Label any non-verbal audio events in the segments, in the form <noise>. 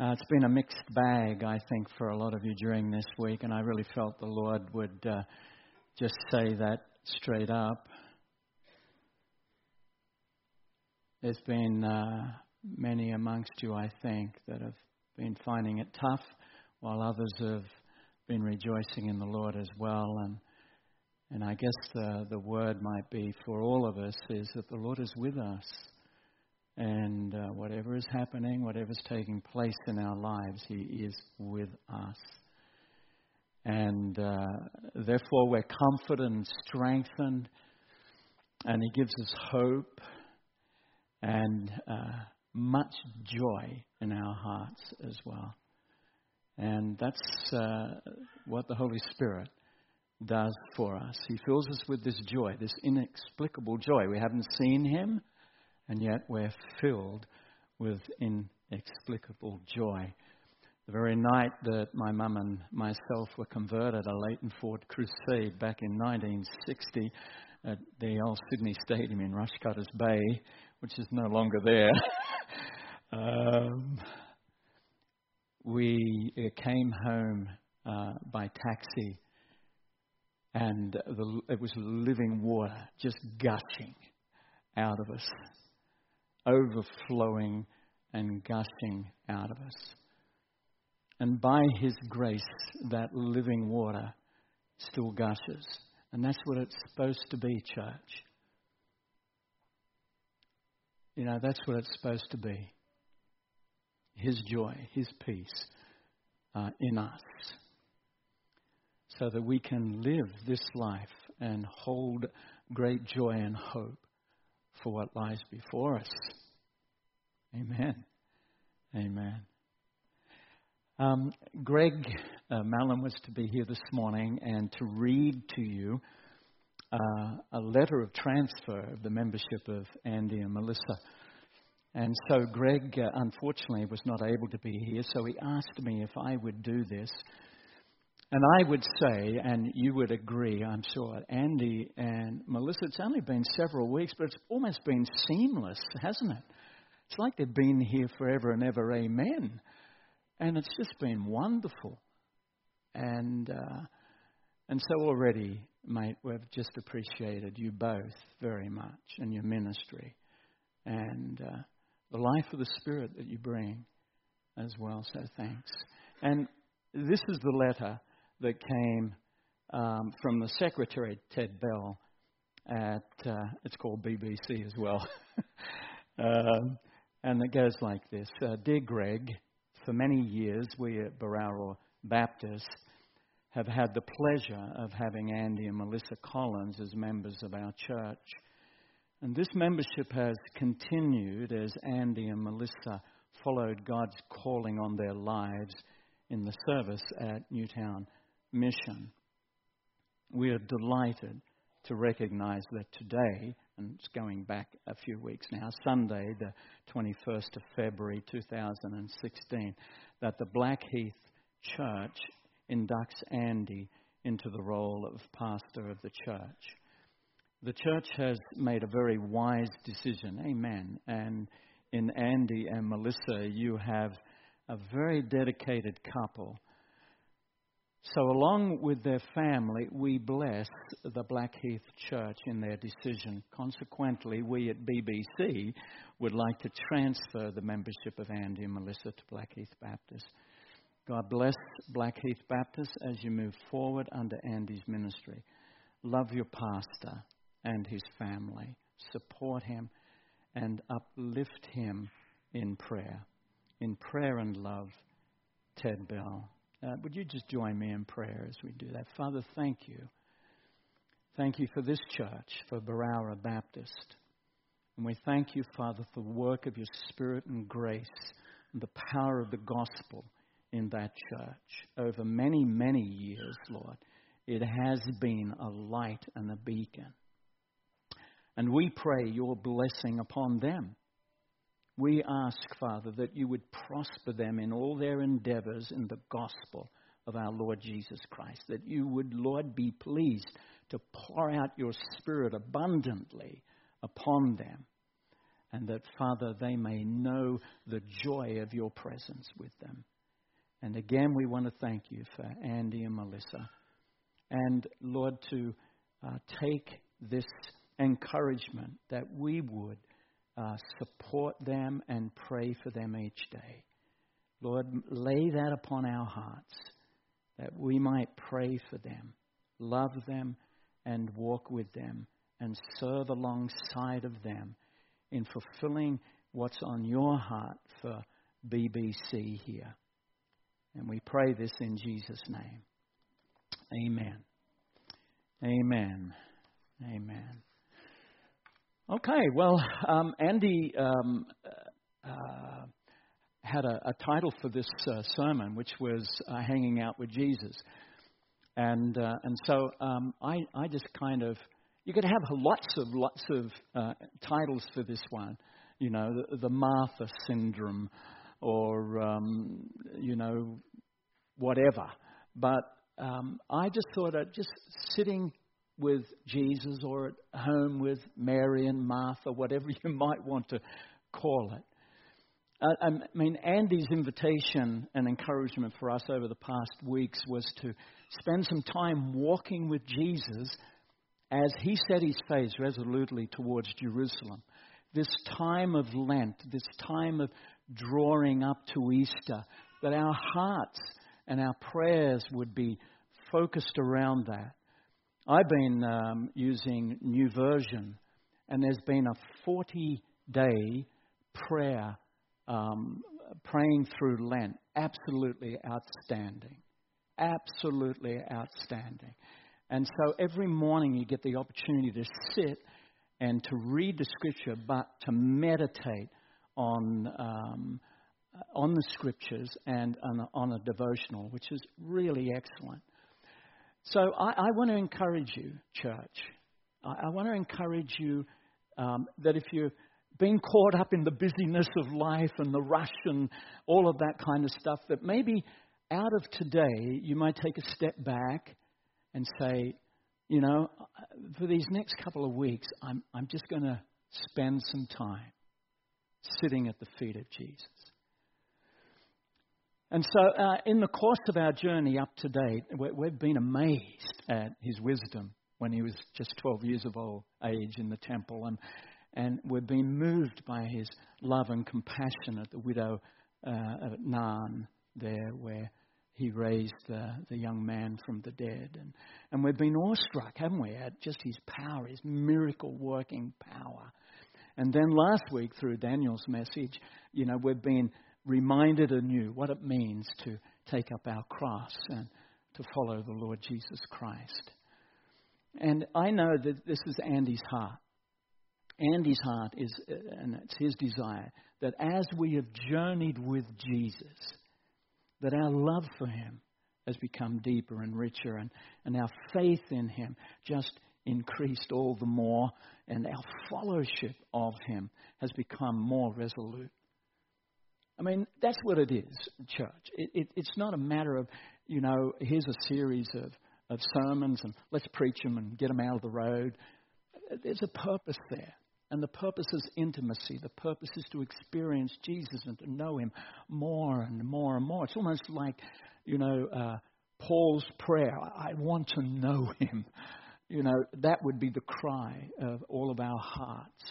Uh, it's been a mixed bag, I think, for a lot of you during this week, and I really felt the Lord would uh, just say that straight up. There's been uh, many amongst you, I think, that have been finding it tough, while others have been rejoicing in the Lord as well. And and I guess the the word might be for all of us is that the Lord is with us. And uh, whatever is happening, whatever's taking place in our lives, He is with us. And uh, therefore, we're comforted and strengthened, and He gives us hope and uh, much joy in our hearts as well. And that's uh, what the Holy Spirit does for us. He fills us with this joy, this inexplicable joy. We haven't seen Him and yet we're filled with inexplicable joy. The very night that my mum and myself were converted, a Leighton Ford crusade back in 1960 at the old Sydney Stadium in Rushcutters Bay, which is no longer there. <laughs> um, we uh, came home uh, by taxi, and the, it was living water just gushing out of us overflowing and gushing out of us. And by His grace, that living water still gushes. And that's what it's supposed to be, church. You know, that's what it's supposed to be. His joy, His peace uh, in us. So that we can live this life and hold great joy and hope for what lies before us. Amen. Amen. Um, Greg uh, Mallon was to be here this morning and to read to you uh, a letter of transfer of the membership of Andy and Melissa. And so Greg, uh, unfortunately, was not able to be here, so he asked me if I would do this. And I would say, and you would agree, I'm sure, Andy and Melissa, it's only been several weeks, but it's almost been seamless, hasn't it? It's like they've been here forever and ever, amen. And it's just been wonderful. And, uh, and so already, mate, we've just appreciated you both very much and your ministry and uh, the life of the Spirit that you bring as well. So thanks. And this is the letter that came um, from the secretary, Ted Bell, at uh, it's called BBC as well. <laughs> um, and it goes like this uh, Dear Greg, for many years we at Berowra Baptist have had the pleasure of having Andy and Melissa Collins as members of our church. And this membership has continued as Andy and Melissa followed God's calling on their lives in the service at Newtown mission. We are delighted to recognize that today, and it's going back a few weeks now, Sunday, the 21st of February 2016, that the Blackheath Church inducts Andy into the role of pastor of the church. The church has made a very wise decision, amen. And in Andy and Melissa, you have a very dedicated couple so, along with their family, we bless the Blackheath Church in their decision. Consequently, we at BBC would like to transfer the membership of Andy and Melissa to Blackheath Baptist. God bless Blackheath Baptist as you move forward under Andy's ministry. Love your pastor and his family. Support him and uplift him in prayer. In prayer and love, Ted Bell. Uh, would you just join me in prayer as we do that? Father, thank you. Thank you for this church, for Berowra Baptist. And we thank you, Father, for the work of your Spirit and grace and the power of the gospel in that church. Over many, many years, Lord, it has been a light and a beacon. And we pray your blessing upon them we ask, Father, that you would prosper them in all their endeavors in the gospel of our Lord Jesus Christ. That you would, Lord, be pleased to pour out your Spirit abundantly upon them. and that, Father, they may know the joy of your presence with them. And again, we want to thank you for Andy and Melissa. And Lord, to uh, take this encouragement that we would uh, support them and pray for them each day. Lord, lay that upon our hearts that we might pray for them, love them, and walk with them, and serve alongside of them in fulfilling what's on your heart for BBC here. And we pray this in Jesus' name. Amen. Amen. Amen. Okay, well, um, Andy um, uh, had a, a, title for this uh, sermon, which was uh, "Hanging Out with Jesus," and uh, and so um, I I just kind of you could have lots of lots of uh, titles for this one, you know, the, the Martha syndrome, or um, you know, whatever. But um, I just thought that just sitting with Jesus or at home with Mary and Martha, whatever <laughs> you might want to call it. Uh, I mean, Andy's invitation and encouragement for us over the past weeks was to spend some time walking with Jesus as he set his face resolutely towards Jerusalem. This time of Lent, this time of drawing up to Easter, that our hearts and our prayers would be focused around that. I've been um, using YouVersion, and there's been a 40 day prayer um, praying through Lent. Absolutely outstanding. Absolutely outstanding. And so every morning you get the opportunity to sit and to read the scripture, but to meditate on, um, on the scriptures and on a, on a devotional, which is really excellent. So I, I want to encourage you, church. I, I want to encourage you um, that if you're being caught up in the busyness of life and the rush and all of that kind of stuff, that maybe out of today you might take a step back and say, you know, for these next couple of weeks, I'm, I'm just going to spend some time sitting at the feet of Jesus. And so, uh, in the course of our journey up to date, we've been amazed at his wisdom when he was just 12 years of old age in the temple. And, and we've been moved by his love and compassion at the widow uh, at Nain there, where he raised the, the young man from the dead. And, and we've been awestruck, haven't we, at just his power, his miracle working power. And then last week, through Daniel's message, you know, we've been reminded anew what it means to take up our cross and to follow the Lord Jesus Christ. And I know that this is Andy's heart. Andy's heart is, and it's his desire, that as we have journeyed with Jesus, that our love for him has become deeper and richer, and, and our faith in him just increased all the more, and our fellowship of him has become more resolute. I mean, that's what it is, church. It, it, it's not a matter of, you know, here's a series of, of sermons and let's preach them and get them out of the road. There's a purpose there. And the purpose is intimacy. The purpose is to experience Jesus and to know Him more and more and more. It's almost like, you know, uh, Paul's prayer I want to know Him. You know, that would be the cry of all of our hearts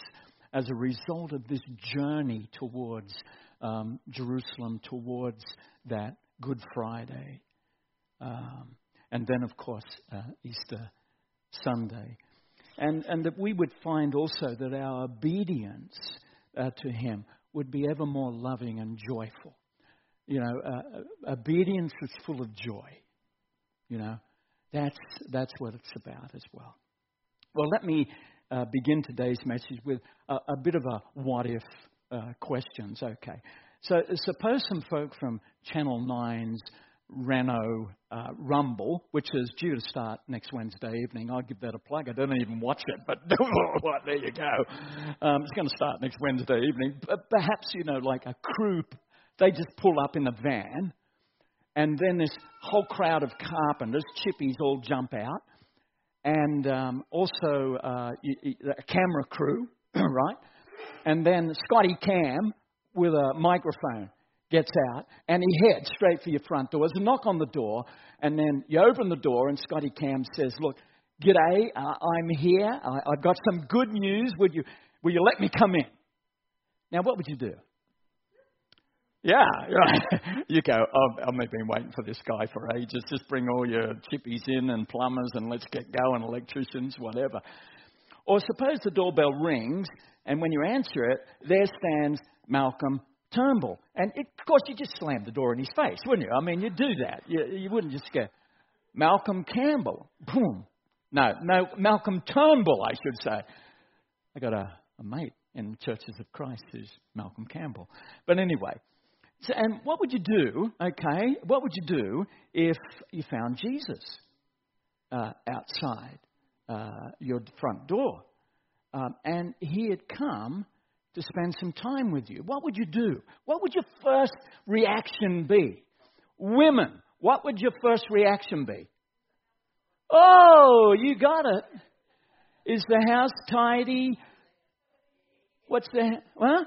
as a result of this journey towards um, Jerusalem towards that Good Friday. Um, and then, of course, uh, Easter Sunday. And, and that we would find also that our obedience uh, to Him would be ever more loving and joyful. You know, uh, obedience is full of joy. You know, that's, that's what it's about as well. Well, let me uh, begin today's message with a, a bit of a what if uh, questions. Okay. So suppose some folk from Channel 9's Reno uh, Rumble, which is due to start next Wednesday evening. I'll give that a plug. I don't even watch it, but <laughs> there you go. Um, it's going to start next Wednesday evening. But perhaps, you know, like a crew, they just pull up in a van, and then this whole crowd of carpenters, chippies, all jump out, and um, also uh, a camera crew, <clears throat> right? And then Scotty Cam with a microphone gets out and he heads straight for your front door. There's a knock on the door, and then you open the door, and Scotty Cam says, Look, g'day, uh, I'm here. I, I've got some good news. Would you, will you let me come in? Now, what would you do? Yeah, <laughs> right. you go, oh, I've been waiting for this guy for ages. Just bring all your chippies in and plumbers and let's get going, electricians, whatever. Or suppose the doorbell rings and when you answer it, there stands Malcolm Turnbull. And it, of course, you just slam the door in his face, wouldn't you? I mean, you'd do that. You, you wouldn't just go, Malcolm Campbell. Boom. No, no, Malcolm Turnbull, I should say. I got a, a mate in Churches of Christ who's Malcolm Campbell. But anyway, so, and what would you do, okay? What would you do if you found Jesus uh, outside uh, your front door um, and he had come to spend some time with you? What would you do? What would your first reaction be? Women, what would your first reaction be? Oh, you got it. Is the house tidy? What's the. Huh?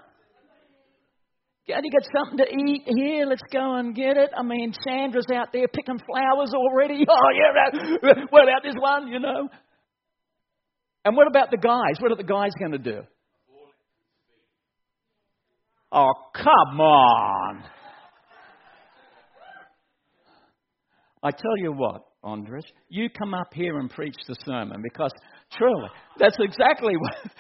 Got get something to eat here. Let's go and get it. I mean, Sandra's out there picking flowers already. <laughs> Oh, yeah. What about this one, you know? And what about the guys? What are the guys going to do? Oh, come on. I tell you what, Andres, you come up here and preach the sermon because truly, that's exactly what. <laughs>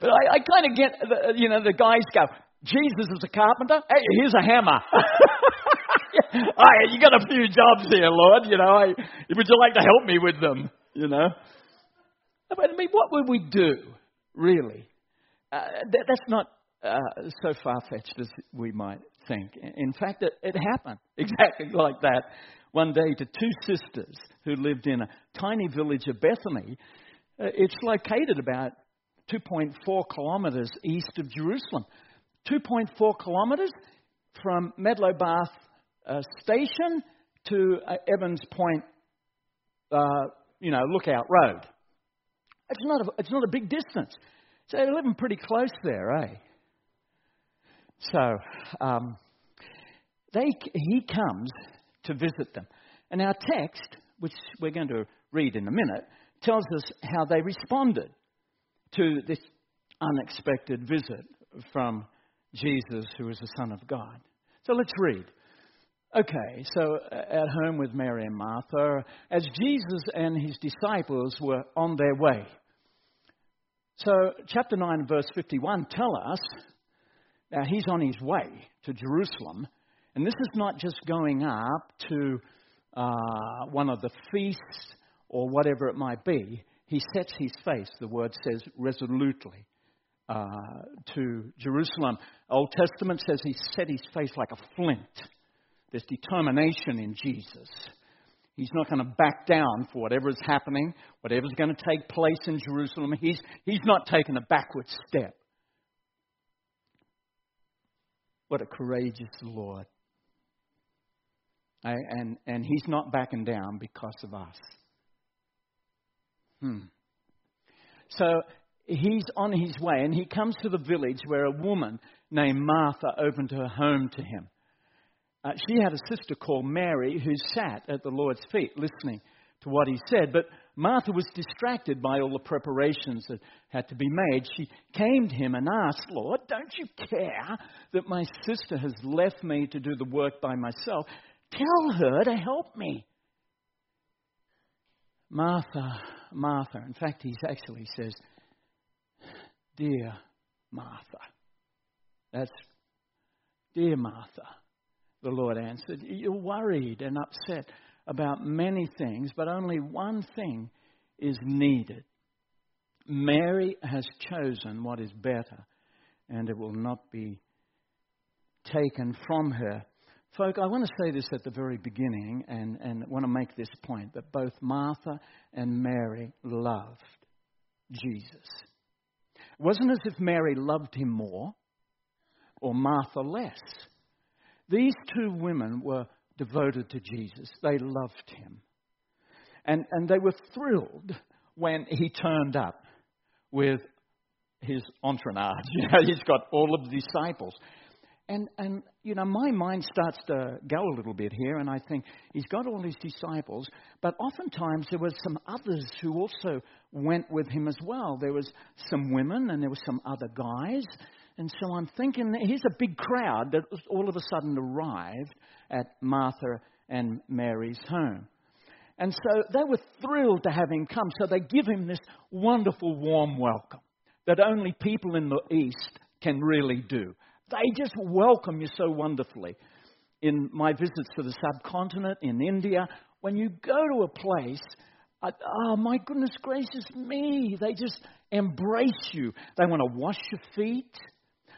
But I, I kind of get, the, you know, the guys go, Jesus is a carpenter. Hey, here's a hammer. <laughs> I, you got a few jobs here, Lord. You know, I, would you like to help me with them? You know. I mean, what would we do, really? Uh, that, that's not uh, so far fetched as we might think. In fact, it, it happened <laughs> exactly like that one day to two sisters who lived in a tiny village of Bethany. Uh, it's located about 2.4 kilometers east of Jerusalem. 2.4 kilometres from Medlow Bath uh, Station to uh, Evans Point, uh, you know, Lookout Road. It's not, a, it's not a big distance. So they're living pretty close there, eh? So um, they, he comes to visit them. And our text, which we're going to read in a minute, tells us how they responded to this unexpected visit from Jesus, who is the Son of God. So let's read. Okay, so uh, at home with Mary and Martha, as Jesus and his disciples were on their way. So, chapter 9, verse 51 tell us now he's on his way to Jerusalem, and this is not just going up to uh, one of the feasts or whatever it might be. He sets his face, the word says, resolutely uh, to Jerusalem. Old Testament says he set his face like a flint. There's determination in Jesus. He's not going to back down for whatever is happening, whatever's going to take place in Jerusalem. He's, he's not taking a backward step. What a courageous Lord. And, and he's not backing down because of us. Hmm. So he's on his way and he comes to the village where a woman named Martha opened her home to him. Uh, she had a sister called Mary who sat at the Lord's feet listening to what he said, but Martha was distracted by all the preparations that had to be made. She came to him and asked, Lord, don't you care that my sister has left me to do the work by myself? Tell her to help me. Martha, Martha. In fact, he actually says, Dear Martha. That's, Dear Martha, the Lord answered, You're worried and upset about many things, but only one thing is needed. Mary has chosen what is better, and it will not be taken from her. Folk, I want to say this at the very beginning and, and want to make this point that both Martha and Mary loved Jesus. It wasn't as if Mary loved him more or Martha less. These two women were devoted to Jesus, they loved him. And, and they were thrilled when he turned up with his entourage. <laughs> You know, he's got all of the disciples. And, and, you know, my mind starts to go a little bit here, and I think he's got all his disciples, but oftentimes there were some others who also went with him as well. There was some women, and there were some other guys. And so I'm thinking, here's a big crowd that all of a sudden arrived at Martha and Mary's home. And so they were thrilled to have him come. So they give him this wonderful, warm welcome that only people in the East can really do. They just welcome you so wonderfully. In my visits to the subcontinent, in India, when you go to a place, oh my goodness gracious me, they just embrace you. They want to wash your feet.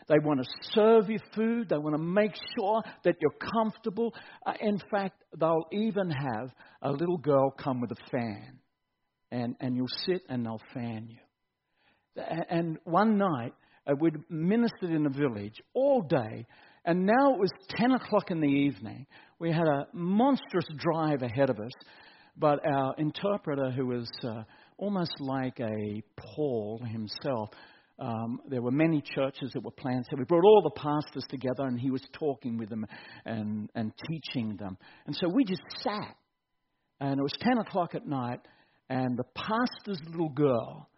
They want to serve you food. They want to make sure that you're comfortable. Uh, in fact, they'll even have a little girl come with a fan. And, and you'll sit and they'll fan you. And one night, uh, we'd ministered in a village all day, and now it was 10 o'clock in the evening. We had a monstrous drive ahead of us, but our interpreter, who was uh, almost like a Paul himself, um, there were many churches that were planted. So we brought all the pastors together, and he was talking with them and, and teaching them. And so we just sat, and it was 10 o'clock at night, and the pastor's little girl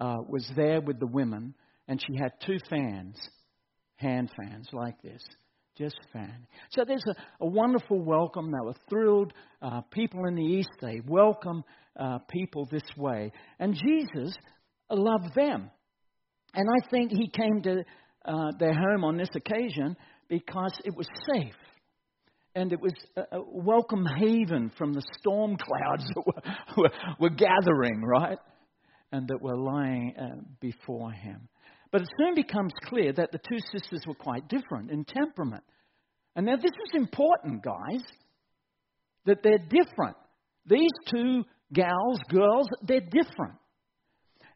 uh, was there with the women and she had two fans, hand fans like this, just fan. So there's a, a wonderful welcome. They were thrilled. Uh, people in the East, they welcome uh, people this way. And Jesus loved them. And I think he came to uh, their home on this occasion because it was safe. And it was a, welcome haven from the storm clouds <laughs> that were, were, were gathering, right? And that were lying uh, before him. But it soon becomes clear that the two sisters were quite different in temperament. And now this is important, guys, that they're different. These two gals, girls, they're different.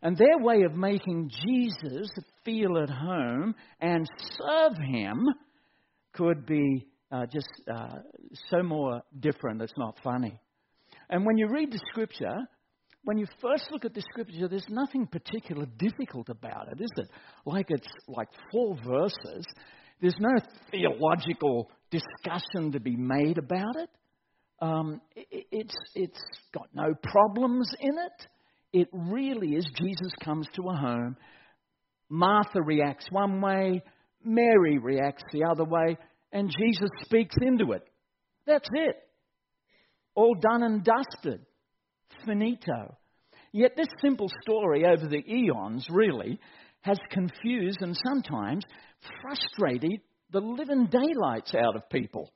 And their way of making Jesus feel at home and serve him could be uh, just uh, so more different, it's not funny. And when you read the scripture, when you first look at the scripture, there's nothing particularly difficult about it, is it? Like it's like four verses. There's no theological discussion to be made about it. Um, it it's, it's got no problems in it. It really is Jesus comes to a home. Martha reacts one way, Mary reacts the other way, and Jesus speaks into it. That's it. All done and dusted finito. Yet this simple story over the eons really has confused and sometimes frustrated the living daylights out of people.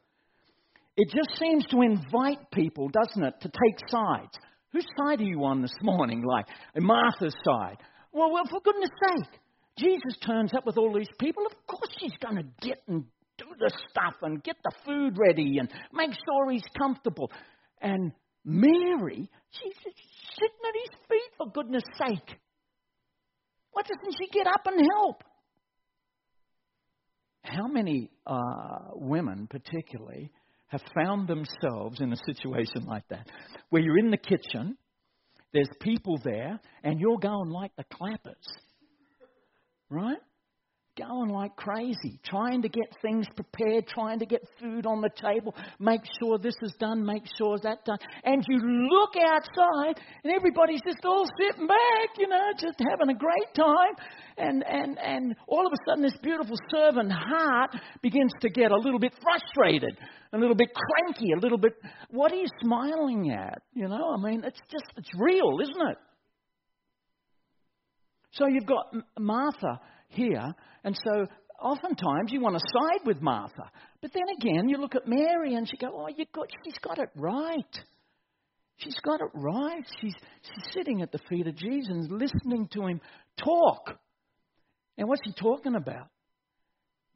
It just seems to invite people, doesn't it, to take sides. Whose side are you on this morning? Like Martha's side. Well, well, for goodness sake, Jesus turns up with all these people. Of course, he's going to get and do the stuff and get the food ready and make sure he's comfortable. And Mary, she's sitting at his feet, for goodness sake. Why doesn't she get up and help? How many uh, women, particularly, have found themselves in a situation like that, where you're in the kitchen, there's people there, and you're going like the clappers, right? Going like crazy, trying to get things prepared, trying to get food on the table, make sure this is done, make sure that done. And you look outside and everybody's just all sitting back, you know, just having a great time. And, and, and all of a sudden this beautiful servant heart begins to get a little bit frustrated, a little bit cranky, a little bit, what are you smiling at? You know, I mean, it's just, it's real, isn't it? So you've got Martha here. And so oftentimes you want to side with Martha. But then again, you look at Mary and she go, oh, you got, she's got it right. She's got it right. She's, she's sitting at the feet of Jesus listening to him talk. And what's he talking about?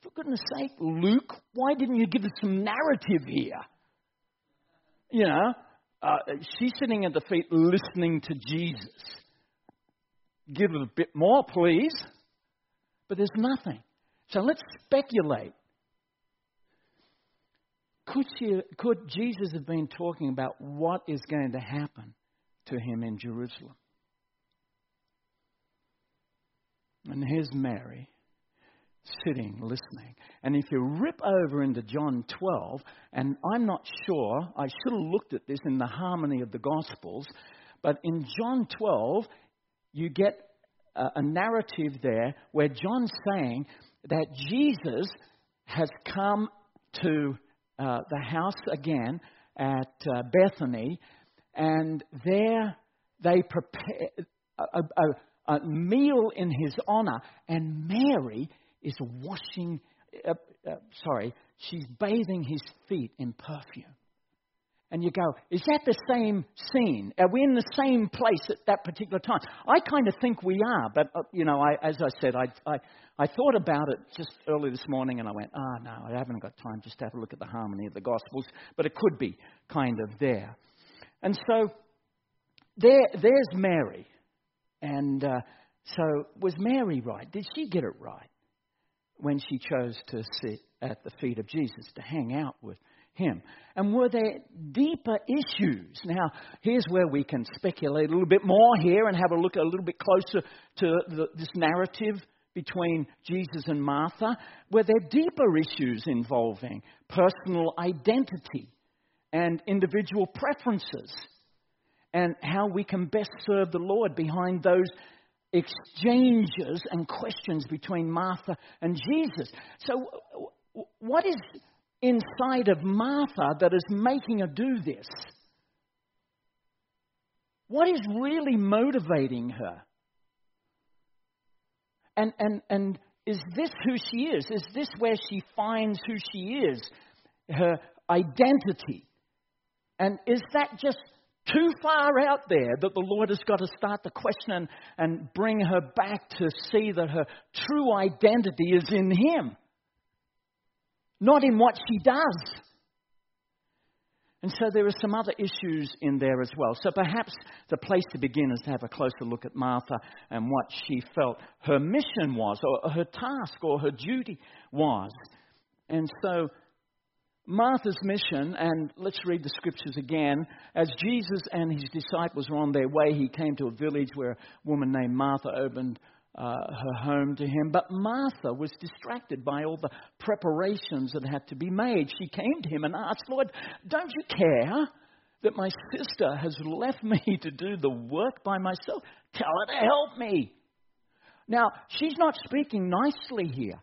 For goodness sake, Luke, why didn't you give us some narrative here? You know, uh, she's sitting at the feet listening to Jesus. Give it a bit more, please but there's nothing. So let's speculate. Could, you, could Jesus have been talking about what is going to happen to him in Jerusalem? And here's Mary sitting, listening. And if you rip over into John 12, and I'm not sure, I should have looked at this in the harmony of the Gospels, but in John 12, you get a, narrative there where John's saying that Jesus has come to uh, the house again at uh, Bethany, and there they prepare a, a, a meal in his honor, and Mary is washing, uh, uh, sorry, she's bathing his feet in perfume. And you go, is that the same scene? Are we in the same place at that particular time? I kind of think we are, but, uh, you know, I, as I said, I, I, I thought about it just early this morning and I went, oh, no, I haven't got time just to have a look at the harmony of the Gospels, but it could be kind of there. And so there, there's Mary. And uh, so was Mary right? Did she get it right? when she chose to sit at the feet of Jesus, to hang out with him. And were there deeper issues? Now, here's where we can speculate a little bit more here and have a look a little bit closer to the, this narrative between Jesus and Martha. Were there deeper issues involving personal identity and individual preferences? And how we can best serve the Lord behind those exchanges and questions between Martha and Jesus. So, what is inside of Martha that is making her do this? What is really motivating her? And, and, and is this who she is? Is this where she finds who she is? Her identity? And is that just too far out there that the Lord has got to start to question and, and bring her back to see that her true identity is in Him, not in what she does. And so there are some other issues in there as well. So perhaps the place to begin is to have a closer look at Martha and what she felt her mission was, or her task, or her duty was. And so Martha's mission, and let's read the scriptures again. As Jesus and his disciples were on their way, he came to a village where a woman named Martha opened uh, her home to him. But Martha was distracted by all the preparations that had to be made. She came to him and asked, Lord, don't you care that my sister has left me <laughs> to do the work by myself? Tell her to help me. Now, she's not speaking nicely here.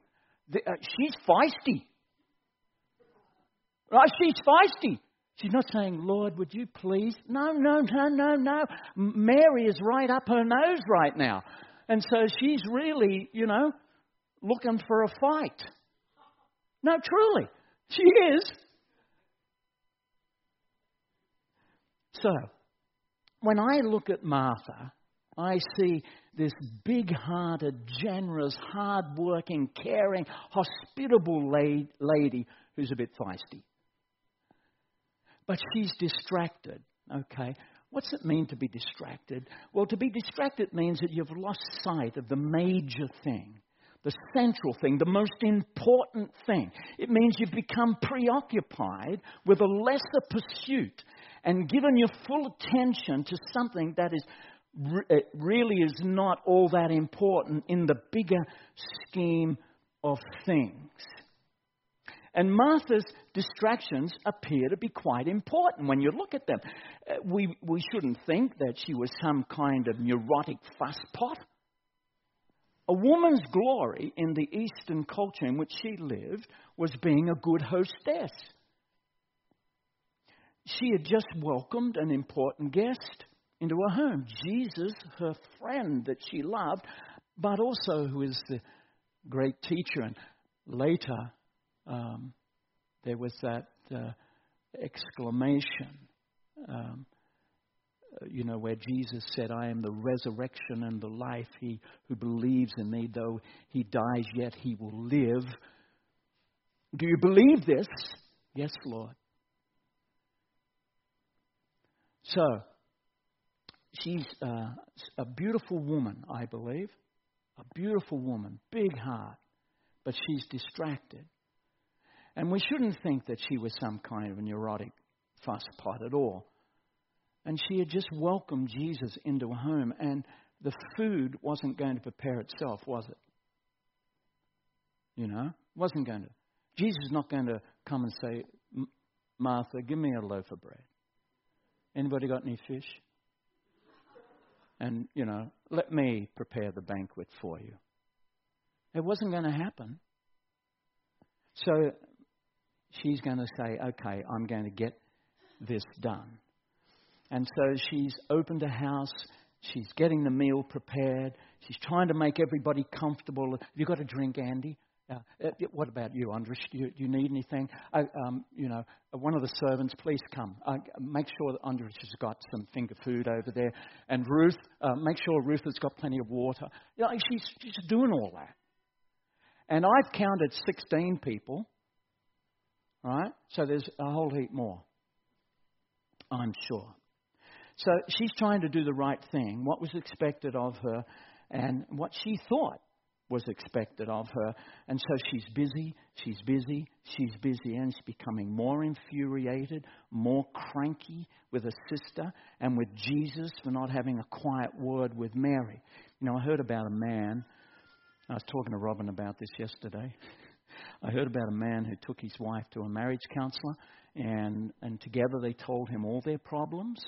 The, uh, she's feisty. Right? She's feisty. She's not saying, Lord, would you please? No, no, no, no, no. Mary is right up her nose right now. And so she's really, you know, looking for a fight. No, truly. She is. So, when I look at Martha, I see this big hearted, generous, hard working, caring, hospitable lady who's a bit feisty but she's distracted. Okay? What's it mean to be distracted? Well, to be distracted means that you've lost sight of the major thing, the central thing, the most important thing. It means you've become preoccupied with a lesser pursuit and given your full attention to something that is really is not all that important in the bigger scheme of things. And Martha's distractions appear to be quite important when you look at them. Uh, we, we shouldn't think that she was some kind of neurotic fusspot. A woman's glory in the Eastern culture in which she lived was being a good hostess. She had just welcomed an important guest into her home Jesus, her friend that she loved, but also who is the great teacher and later um, there was that uh, exclamation, um, you know, where Jesus said, I am the resurrection and the life. He who believes in me, though he dies, yet he will live. Do you believe this? Yes, Lord. So, she's uh, a beautiful woman, I believe. A beautiful woman, big heart, but she's distracted. And we shouldn't think that she was some kind of a neurotic fusspot at all. And she had just welcomed Jesus into her home. And the food wasn't going to prepare itself, was it? You know, wasn't going to. Jesus is not going to come and say, Martha, give me a loaf of bread. Anybody got any fish? And, you know, let me prepare the banquet for you. It wasn't going to happen. So she's going to say, okay, I'm going to get this done. And so she's opened a house. She's getting the meal prepared. She's trying to make everybody comfortable. Have you got a drink, Andy? Uh, what about you, Andres? Do you, you need anything? Uh, um, you know, uh, one of the servants, please come. Uh, make sure that Andres has got some finger food over there. And Ruth, uh, make sure Ruth has got plenty of water. You know, she's, she's doing all that. And I've counted 16 people, right? So there's a whole heap more, I'm sure. So she's trying to do the right thing, what was expected of her, and what she thought was expected of her. And so she's busy, she's busy, she's busy, and she's becoming more infuriated, more cranky with her sister and with Jesus for not having a quiet word with Mary. You know, I heard about a man, I was talking to Robin about this yesterday. I heard about a man who took his wife to a marriage counselor, and, and together they told him all their problems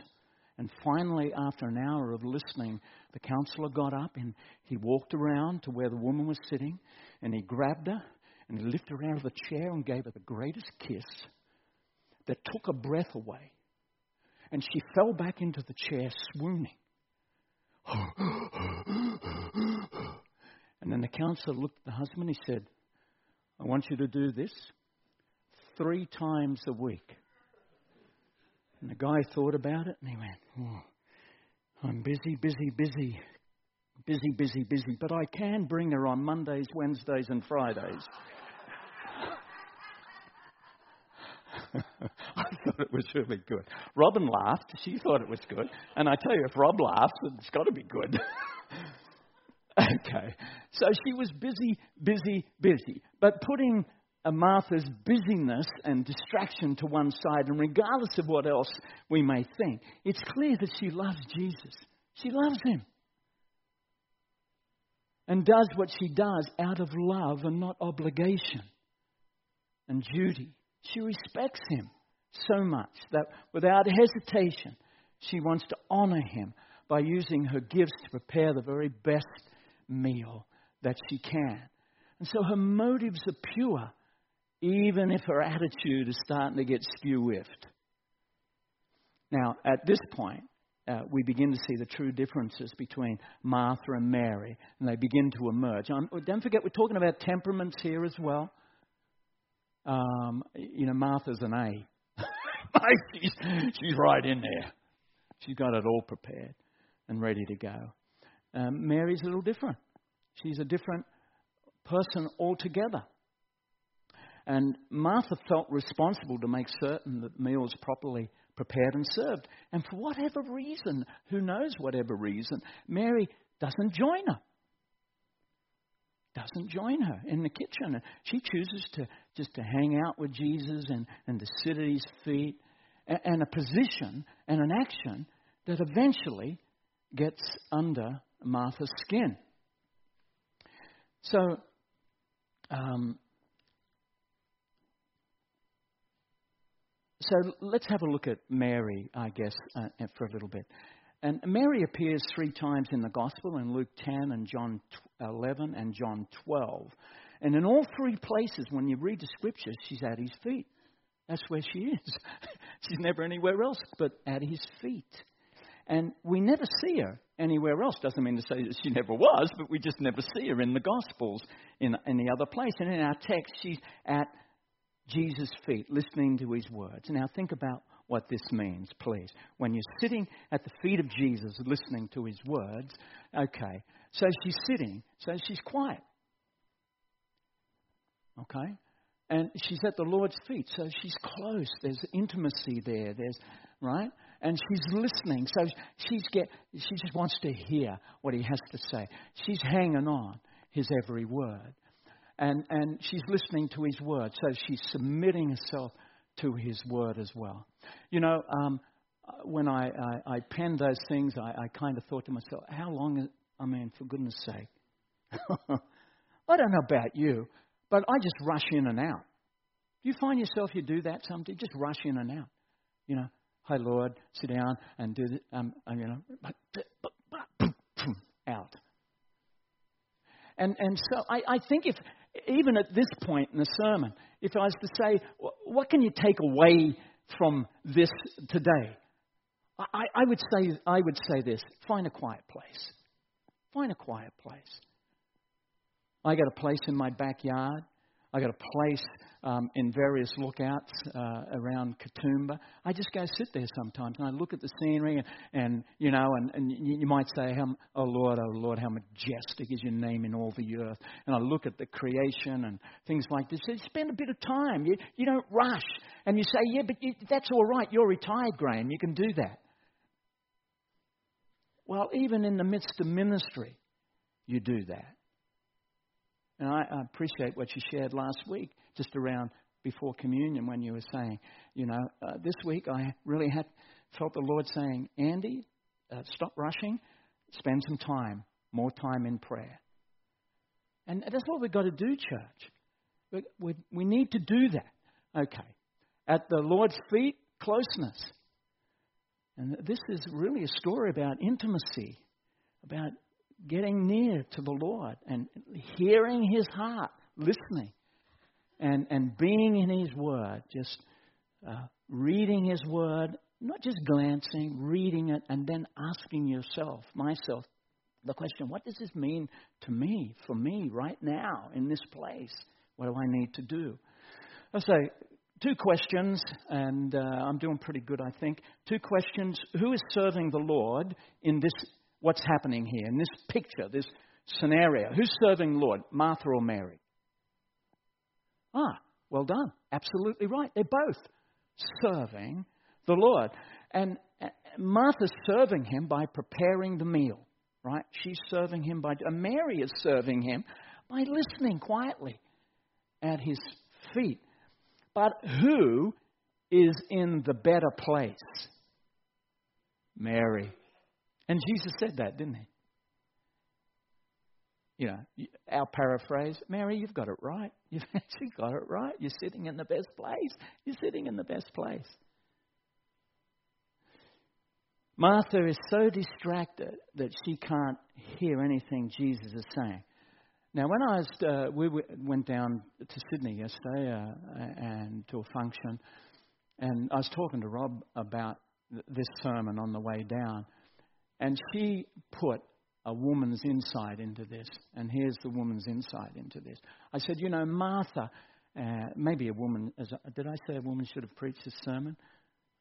and finally, after an hour of listening, the counselor got up and he walked around to where the woman was sitting and he grabbed her and he lifted her out of the chair and gave her the greatest kiss that took her breath away. And she fell back into the chair swooning. <gasps> and then the counselor looked at the husband. And he said, I want you to do this three times a week. And the guy thought about it and he went, oh, I'm busy, busy, busy, busy, busy, busy, but I can bring her on Mondays, Wednesdays, and Fridays. <laughs> I thought it was really good. Robin laughed. She thought it was good. And I tell you, if Rob laughs, it's got to be good. <laughs> <laughs> okay. So she was busy, busy, busy. But putting Martha's busyness and distraction to one side, and regardless of what else we may think, it's clear that she loves Jesus. She loves him. And does what she does out of love and not obligation and duty. She respects him so much that without hesitation, she wants to honor him by using her gifts to prepare the very best meal that she can. And so her motives are pure even if her attitude is starting to get skew whiffed. Now, at this point, uh, we begin to see the true differences between Martha and Mary, and they begin to emerge. Um, don't forget, we're talking about temperaments here as well. Um, you know, Martha's an A. <laughs> she's, she's right in there. She's got it all prepared and ready to go. Um, Mary's a little different. She's a different person altogether. And Martha felt responsible to make certain that the meal was properly prepared and served. And for whatever reason, who knows whatever reason, Mary doesn't join her. Doesn't join her in the kitchen. She chooses to just to hang out with Jesus and, and to sit at his feet. And a position and an action that eventually gets under Martha's skin. So, um, so let's have a look at Mary, I guess, uh, for a little bit. And Mary appears three times in the Gospel in Luke 10 and John 11 and John 12. And in all three places, when you read the scriptures, she's at his feet. That's where she is. <laughs> she's never anywhere else but at his feet. And we never see her anywhere else. Doesn't mean to say that she never was, but we just never see her in the Gospels in any other place. And in our text, she's at Jesus' feet, listening to his words. Now, think about what this means, please. When you're sitting at the feet of Jesus, listening to his words, okay, so she's sitting, so she's quiet. Okay? And she's at the Lord's feet, so she's close. There's intimacy there. There's, right? And she's listening, so she's get, she just wants to hear what he has to say. She's hanging on his every word and, and she's listening to his word. So she's submitting herself to his word as well. You know, um, when I, I, I, penned those things, I, I kind of thought to myself, how long I mean, for goodness sake. <laughs> I don't know about you, but I just rush in and out. Do you find yourself you do that sometimes? Just rush in and out. You know, hi Lord, sit down and do the, um, you know, <laughs> out. And and so I, I think if even at this point in the sermon, if I was to say, what can you take away from this today? I, I would say I would say this: find a quiet place. Find a quiet place. I got a place in my backyard. I got a place um, in various lookouts uh, around Katoomba. I just go sit there sometimes and I look at the scenery and, and you know, and, and you, might say, "Oh Lord, oh Lord, how majestic is your name in all the earth." And I look at the creation and things like this. You spend a bit of time. You you don't rush, and you say, "Yeah, but you, that's all right. You're retired, Graham. You can do that." Well, even in the midst of ministry, you do that. And I, I appreciate what you shared last week, just around before communion, when you were saying, you know, uh, this week I really had felt the Lord saying, Andy, uh, stop rushing, spend some time, more time in prayer. And that's what we've got to do, church. We, we, we need to do that. Okay. At the Lord's feet, closeness. And this is really a story about intimacy, about getting near to the Lord and hearing His heart, listening, and, and being in His Word, just uh, reading His Word, not just glancing, reading it, and then asking yourself, myself, the question what does this mean to me, for me, right now, in this place? What do I need to do? Say, two questions, and uh, I'm doing pretty good, I think. Two questions. Who is serving the Lord in this what's happening here in this picture, this scenario. Who's serving the Lord, Martha or Mary? Ah, well done. Absolutely right. They're both serving the Lord. And uh, Martha's serving him by preparing the meal, right? She's serving him by, and Mary is serving him by listening quietly at his feet. But who is in the better place? Mary. And Jesus said that, didn't he? You know, our paraphrase, Mary, you've got it right. <laughs> You've actually got it right. You're sitting in the best place. You're sitting in the best place. Martha is so distracted that she can't hear anything Jesus is saying. Now, when I was, uh, we went down to Sydney yesterday uh, and to a function, and I was talking to Rob about this sermon on the way down. And she put a woman's insight into this. And here's the woman's insight into this. I said, you know, Martha, uh, maybe a woman, a, did I say a woman should have preached this sermon?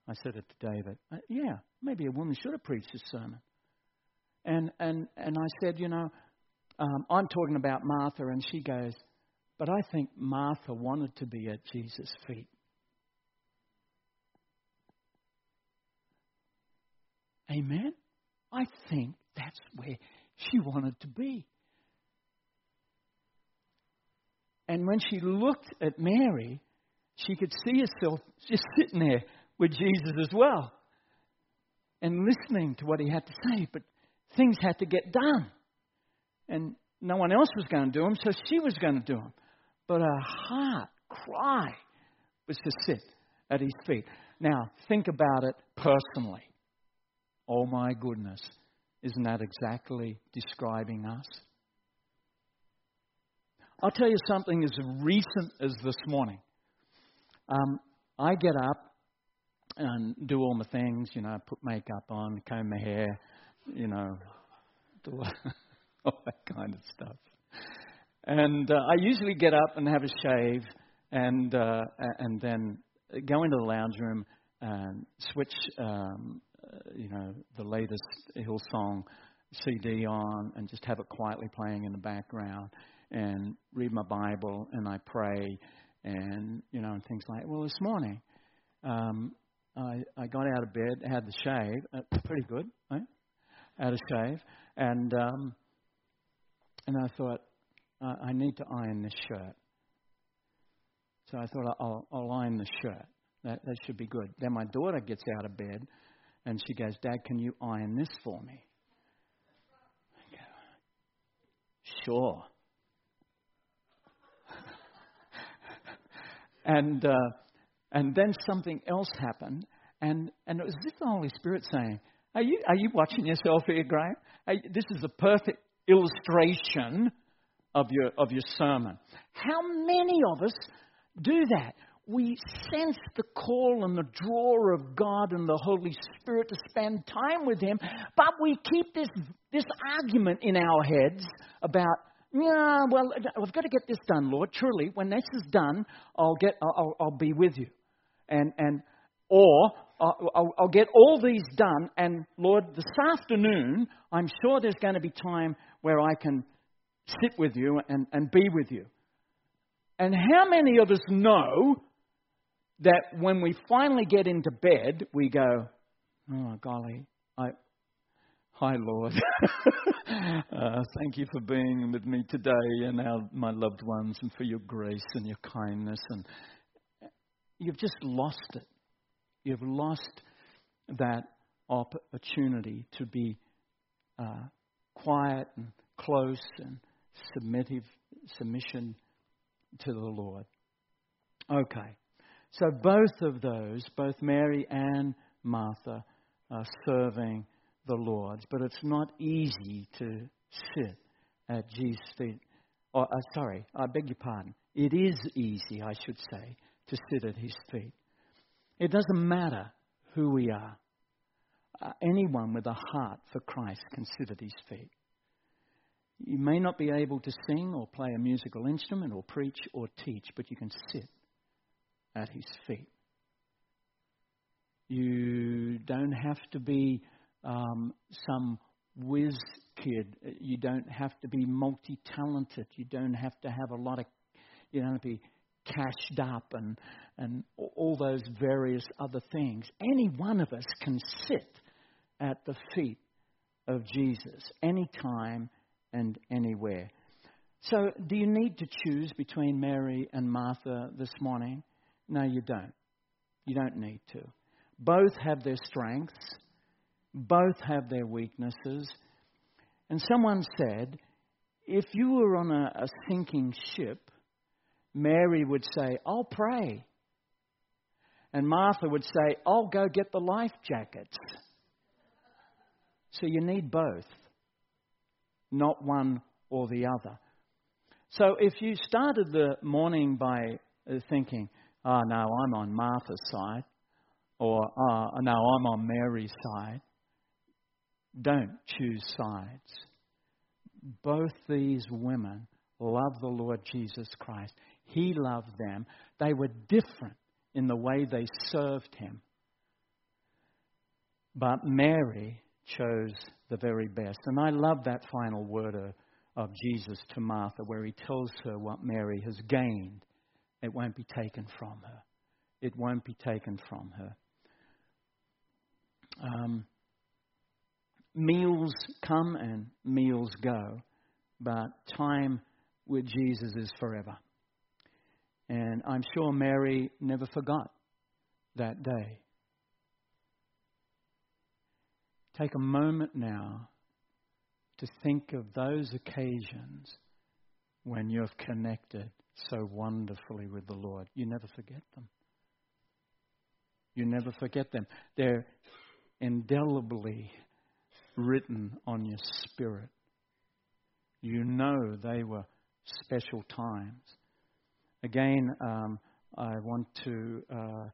I said it to David. Uh, yeah, maybe a woman should have preached this sermon. And, and, and I said, you know, um, I'm talking about Martha, and she goes, but I think Martha wanted to be at Jesus' feet. Amen? I think that's where she wanted to be. And when she looked at Mary, she could see herself just sitting there with Jesus as well and listening to what he had to say. But things had to get done. And no one else was going to do them, so she was going to do them. But her heart cry was to sit at his feet. Now, think about it personally. Oh my goodness. Isn't that exactly describing us? I'll tell you something as recent as this morning. Um, I get up and do all my things, you know, put makeup on, comb my hair, you know, do all <laughs> that kind of stuff. And uh, I usually get up and have a shave and, uh, and then go into the lounge room and switch um, uh, you know, the latest Hillsong CD on and just have it quietly playing in the background and read my Bible and I pray and, you know, and things like Well, this morning, um, I, I got out of bed, had the shave, uh, pretty good, right? Had a shave, and um, and I thought uh, I need to iron this shirt. So I thought I'll, I'll iron the shirt. That that should be good. Then my daughter gets out of bed, and she goes, Dad, can you iron this for me? Sure. <laughs> and, uh, and then something else happened, and, and it was as if the Holy Spirit saying, Are you, are you watching yourself here, Graham? This is a perfect illustration of your, of your sermon. How many of us do that? We sense the call and the draw of God and the Holy Spirit to spend time with Him, but we keep this, this argument in our heads about, yeah, well, I've got to get this done, Lord. Truly, when this is done, I'll, get, I'll, I'll be with you. And, and, or I'll, I'll get all these done, and Lord, this afternoon, I'm sure there's going to be time where I can sit with you and, and be with you. And how many of us know that when we finally get into bed, we go, Oh, golly, I, hi, Lord. <laughs> uh, thank you for being with me today and our, my loved ones and for your grace and your kindness. And you've just lost it. You've lost that opportunity to be uh, quiet and close and submissive, submission to the Lord. Okay. So both of those, both Mary and Martha, are serving the Lord. But it's not easy to sit at Jesus' feet. Oh, uh, sorry, I beg your pardon. It is easy, I should say, to sit at his feet. It doesn't matter who we are. Uh, anyone with a heart for Christ can sit at his feet. You may not be able to sing or play a musical instrument or preach or teach, but you can sit at his feet. You don't have to be um, some whiz kid. You don't have to be multi talented. You don't have to have a lot of, you to be cashed up and, and all those various other things. Any one of us can sit at the feet of Jesus anytime and anywhere. So, do you need to choose between Mary and Martha this morning? No, you don't. You don't need to. Both have their strengths, both have their weaknesses. And someone said, if you were on a, a sinking ship, Mary would say, I'll pray. And Martha would say, I'll go get the life jackets. So you need both, not one or the other. So if you started the morning by uh, thinking, oh, no, I'm on Martha's side, or oh, no, I'm on Mary's side. Don't choose sides. Both these women love the Lord Jesus Christ. He loved them. They were different in the way they served him. But Mary chose the very best. And I love that final word of, of Jesus to Martha, where he tells her what Mary has gained it won't be taken from her. It won't be taken from her. Um, meals come and meals go, but time with Jesus is forever. And I'm sure Mary never forgot that day. Take a moment now to think of those occasions when you've connected so wonderfully with the Lord. You never forget them. You never forget them. They're indelibly written on your spirit. You know they were special times. Again, um, I want to, uh,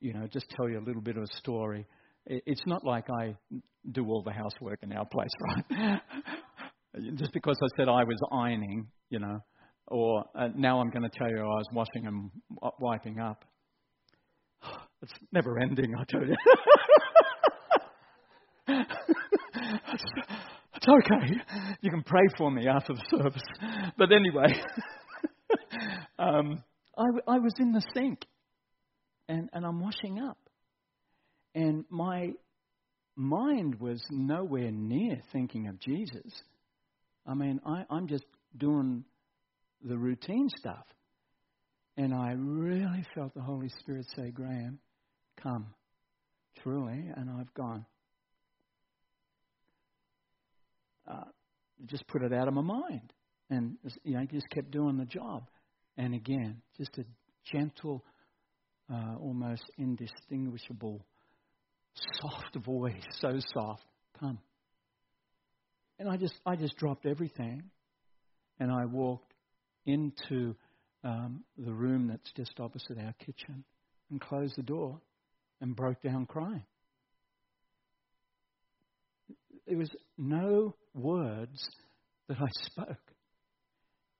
you know, just tell you a little bit of a story. It's not like I do all the housework in our place, <laughs> right? <laughs> just because I said I was ironing, you know, or uh, now I'm going to tell you I was washing and wiping up. <sighs> It's never ending, I tell you. it's, <laughs> it's okay. You can pray for me after the service. But anyway, <laughs> um, I, I was in the sink and, and I'm washing up. And my mind was nowhere near thinking of Jesus. I mean, I, I'm just doing the routine stuff. And I really felt the Holy Spirit say, Graham, come, truly. And I've gone, uh, just put it out of my mind. And, you know, just kept doing the job. And again, just a gentle, uh, almost indistinguishable, soft voice, so soft, come. And I just, I just dropped everything and I walked into um, the room that's just opposite our kitchen and closed the door and broke down crying. There was no words that I <laughs> spoke.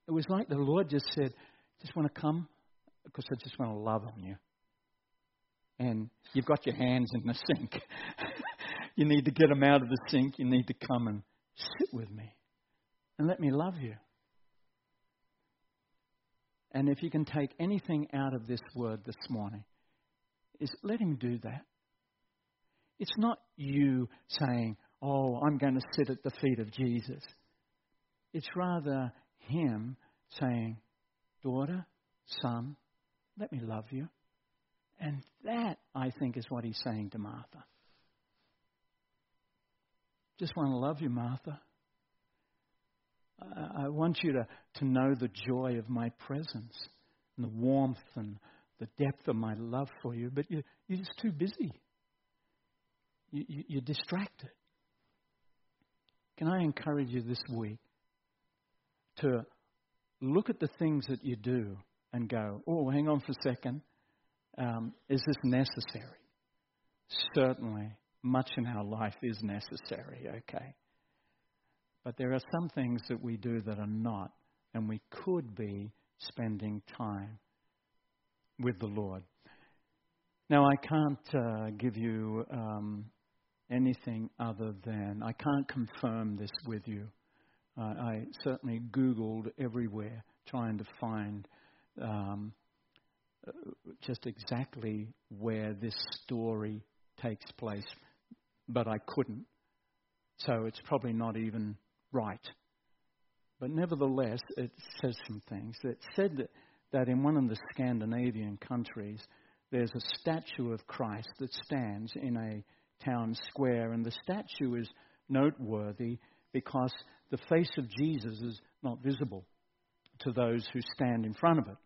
It was like the Lord just said, Just want to come because I just want to love on you. And you've got your hands in the <laughs> sink. you need to get them out of the sink. You need to come and sit with me and let me love you. And if you can take anything out of this word this morning, is let him do that. It's not you saying, Oh, I'm going to sit at the feet of Jesus. It's rather him saying, Daughter, son, let me love you. And that, I think, is what he's saying to Martha. Just want to love you, Martha. I want you to, to know the joy of my presence and the warmth and the depth of my love for you, but you, you're just too busy. You, you, you're distracted. Can I encourage you this week to look at the things that you do and go, oh, hang on for a second. Um, is this necessary? Certainly, much in our life is necessary, okay? But there are some things that we do that are not, and we could be spending time with the Lord. Now, I can't uh, give you um, anything other than, I can't confirm this with you. Uh, I certainly Googled everywhere trying to find um, uh, just exactly where this story takes place, but I couldn't. So it's probably not even right. But nevertheless, it says some things. It said that, that in one of the Scandinavian countries, there's a statue of Christ that stands in a town square, and the statue is noteworthy because the face of Jesus is not visible to those who stand in front of it.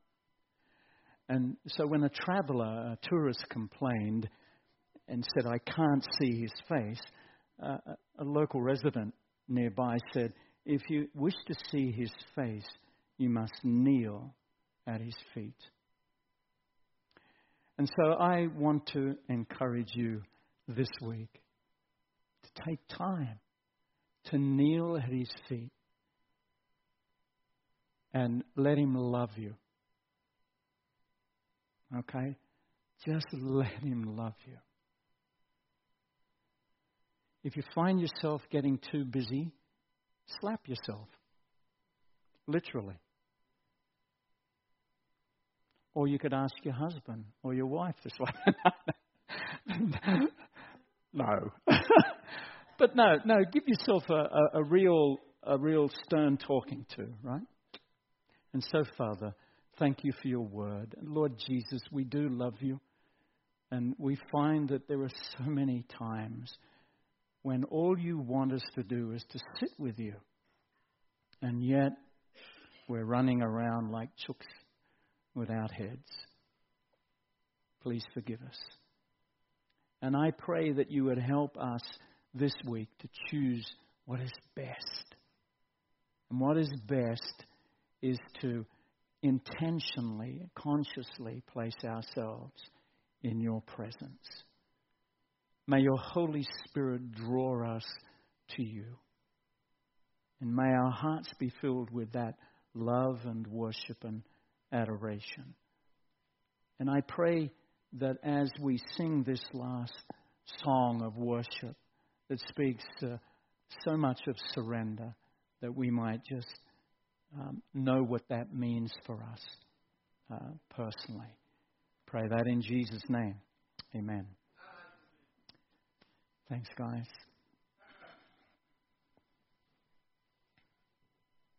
And so when a traveler, a tourist, complained and said, I can't see his face, uh, a local resident nearby said, If you wish to see his face, you must kneel at his feet. And so I want to encourage you this week to take time to kneel at his feet and let him love you. Okay? Just <laughs> let him love you. If you find yourself getting too busy, slap yourself. Literally. Or you could ask your husband or your wife to slap. <laughs> no. <laughs> but no, no, give yourself a, a, a, real a real stern talking to, right? And so, Father, thank you for your word. And Lord Jesus, we do love you. And we find that there are so many times when all you want us to do is to sit with you. And yet, we're running around like chooks without heads. Please forgive us. And I pray that you would help us this week to choose what is best. And what is best is to intentionally, consciously place ourselves in your presence. May your Holy Spirit draw us to you. And may our hearts be filled with that love and worship and adoration. And I pray that as we sing this last song of worship that speaks uh, so much of surrender, that we might just um, know what that means for us uh, personally. Pray that in Jesus' name. Amen. Thanks, guys.